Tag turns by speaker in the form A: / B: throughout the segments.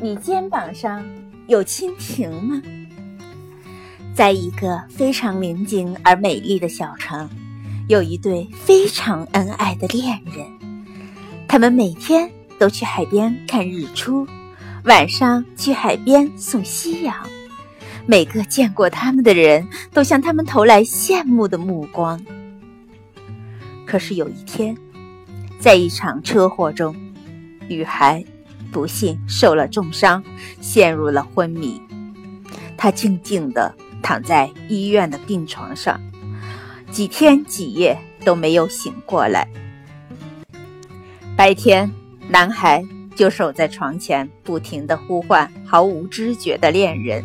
A: 你肩膀上有蜻蜓吗？在一个非常宁静而美丽的小城，有一对非常恩爱的恋人。他们每天都去海边看日出，晚上去海边送夕阳。每个见过他们的人都向他们投来羡慕的目光。可是有一天，在一场车祸中，女孩。不幸受了重伤，陷入了昏迷。他静静地躺在医院的病床上，几天几夜都没有醒过来。白天，男孩就守在床前，不停地呼唤毫无知觉的恋人；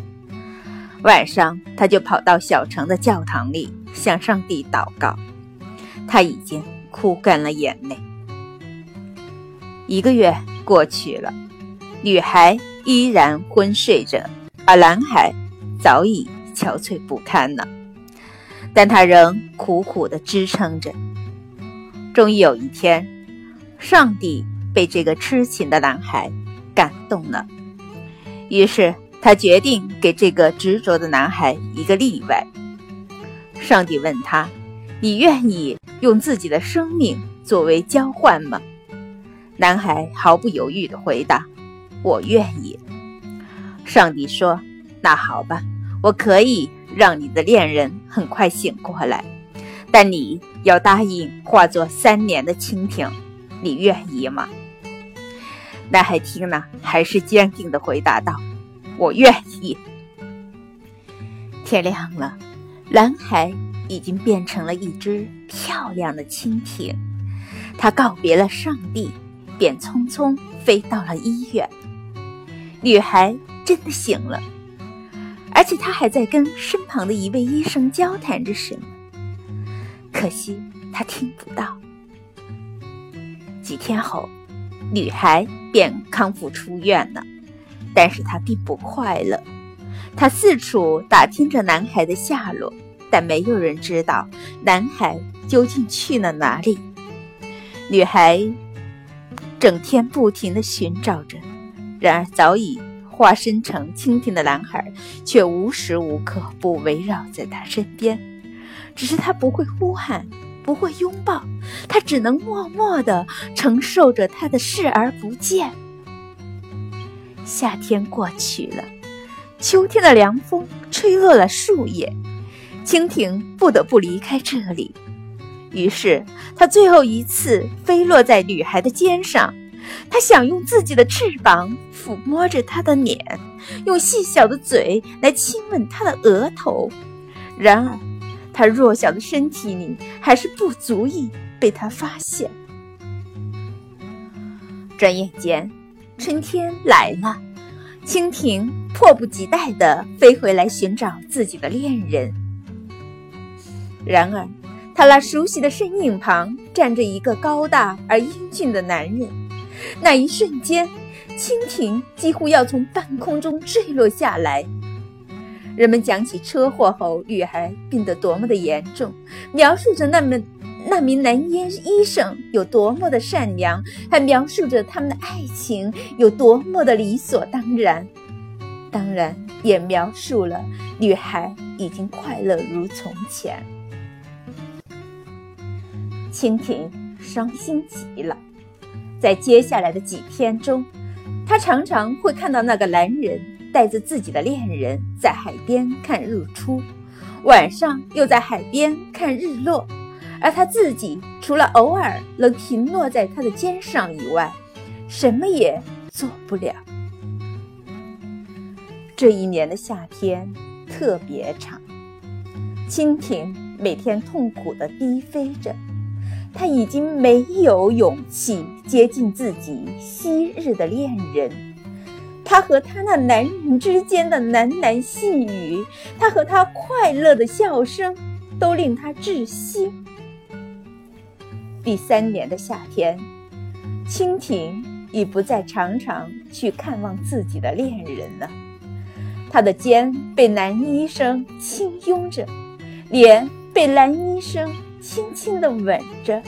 A: 晚上，他就跑到小城的教堂里向上帝祷告。他已经哭干了眼泪。一个月。过去了，女孩依然昏睡着，而男孩早已憔悴不堪了。但他仍苦苦地支撑着。终于有一天，上帝被这个痴情的男孩感动了，于是他决定给这个执着的男孩一个例外。上帝问他：“你愿意用自己的生命作为交换吗？”男孩毫不犹豫地回答：“我愿意。”上帝说：“那好吧，我可以让你的恋人很快醒过来，但你要答应化作三年的蜻蜓，你愿意吗？”男孩听了，还是坚定地回答道：“我愿意。”天亮了，男孩已经变成了一只漂亮的蜻蜓，他告别了上帝。便匆匆飞到了医院。女孩真的醒了，而且她还在跟身旁的一位医生交谈着什么。可惜她听不到。几天后，女孩便康复出院了，但是她并不快乐。她四处打听着男孩的下落，但没有人知道男孩究竟去了哪里。女孩。整天不停地寻找着，然而早已化身成蜻蜓的男孩却无时无刻不围绕在他身边。只是他不会呼喊，不会拥抱，他只能默默地承受着他的视而不见。夏天过去了，秋天的凉风吹落了树叶，蜻蜓不得不离开这里。于是，他最后一次飞落在女孩的肩上，他想用自己的翅膀抚摸着她的脸，用细小的嘴来亲吻她的额头。然而，他弱小的身体里还是不足以被他发现。转眼间，春天来了，蜻蜓迫不及待地飞回来寻找自己的恋人。然而，他那熟悉的身影旁站着一个高大而英俊的男人，那一瞬间，蜻蜓几乎要从半空中坠落下来。人们讲起车祸后女孩病得多么的严重，描述着那么那名男医医生有多么的善良，还描述着他们的爱情有多么的理所当然，当然也描述了女孩已经快乐如从前。蜻蜓伤心极了，在接下来的几天中，他常常会看到那个男人带着自己的恋人在海边看日出，晚上又在海边看日落，而他自己除了偶尔能停落在他的肩上以外，什么也做不了。这一年的夏天特别长，蜻蜓每天痛苦地低飞着。他已经没有勇气接近自己昔日的恋人，他和他那男人之间的喃喃细语，他和他快乐的笑声，都令他窒息。第三年的夏天，蜻蜓已不再常常去看望自己的恋人了，他的肩被男医生轻拥着，脸被男医生。轻轻地吻着，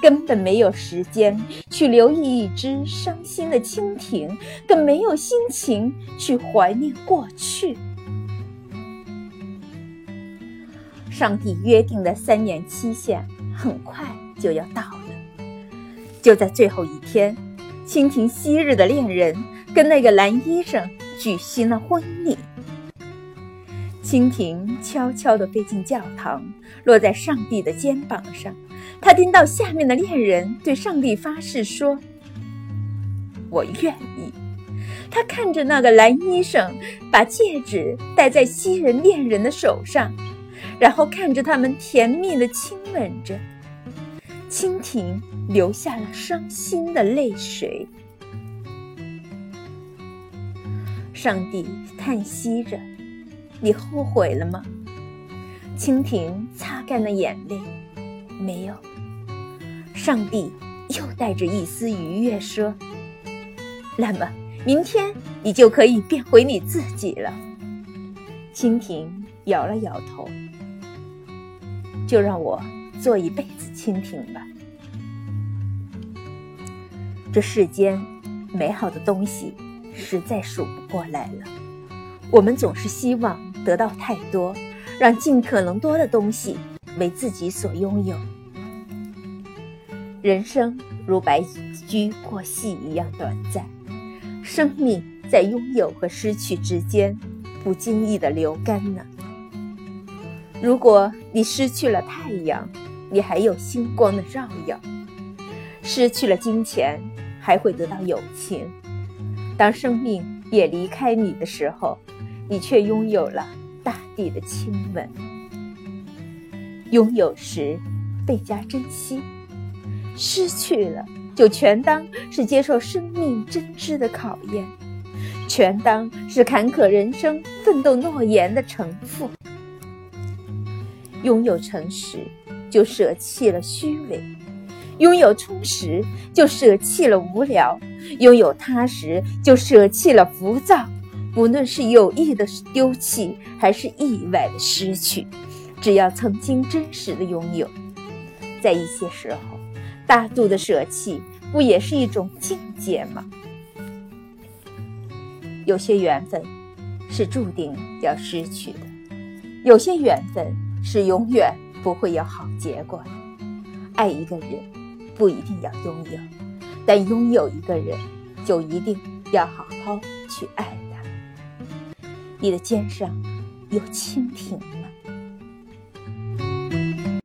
A: 根本没有时间去留意一只伤心的蜻蜓，更没有心情去怀念过去。上帝约定的三年期限很快就要到了，就在最后一天，蜻蜓昔日的恋人跟那个蓝衣裳举行了婚礼。蜻蜓悄悄地飞进教堂，落在上帝的肩膀上。他听到下面的恋人对上帝发誓说：“我愿意。”他看着那个蓝医生把戒指戴在西人恋人的手上，然后看着他们甜蜜地亲吻着，蜻蜓流下了伤心的泪水。上帝叹息着：“你后悔了吗？”蜻蜓擦干了眼泪。没有，上帝又带着一丝愉悦说：“那么，明天你就可以变回你自己了。”蜻蜓摇了摇头，就让我做一辈子蜻蜓吧。这世间美好的东西实在数不过来了，我们总是希望得到太多，让尽可能多的东西。为自己所拥有，人生如白驹过隙一样短暂，生命在拥有和失去之间不经意的流干了。如果你失去了太阳，你还有星光的照耀；失去了金钱，还会得到友情。当生命也离开你的时候，你却拥有了大地的亲吻。拥有时，倍加珍惜；失去了，就全当是接受生命真挚的考验，全当是坎坷人生奋斗诺言的承负。拥有诚实，就舍弃了虚伪；拥有充实，就舍弃了无聊；拥有踏实，就舍弃了浮躁。不论是有意的丢弃，还是意外的失去。只要曾经真实的拥有，在一些时候，大度的舍弃不也是一种境界吗？有些缘分是注定要失去的，有些缘分是永远不会有好结果的。爱一个人不一定要拥有，但拥有一个人就一定要好好去爱。你的肩上有蜻蜓。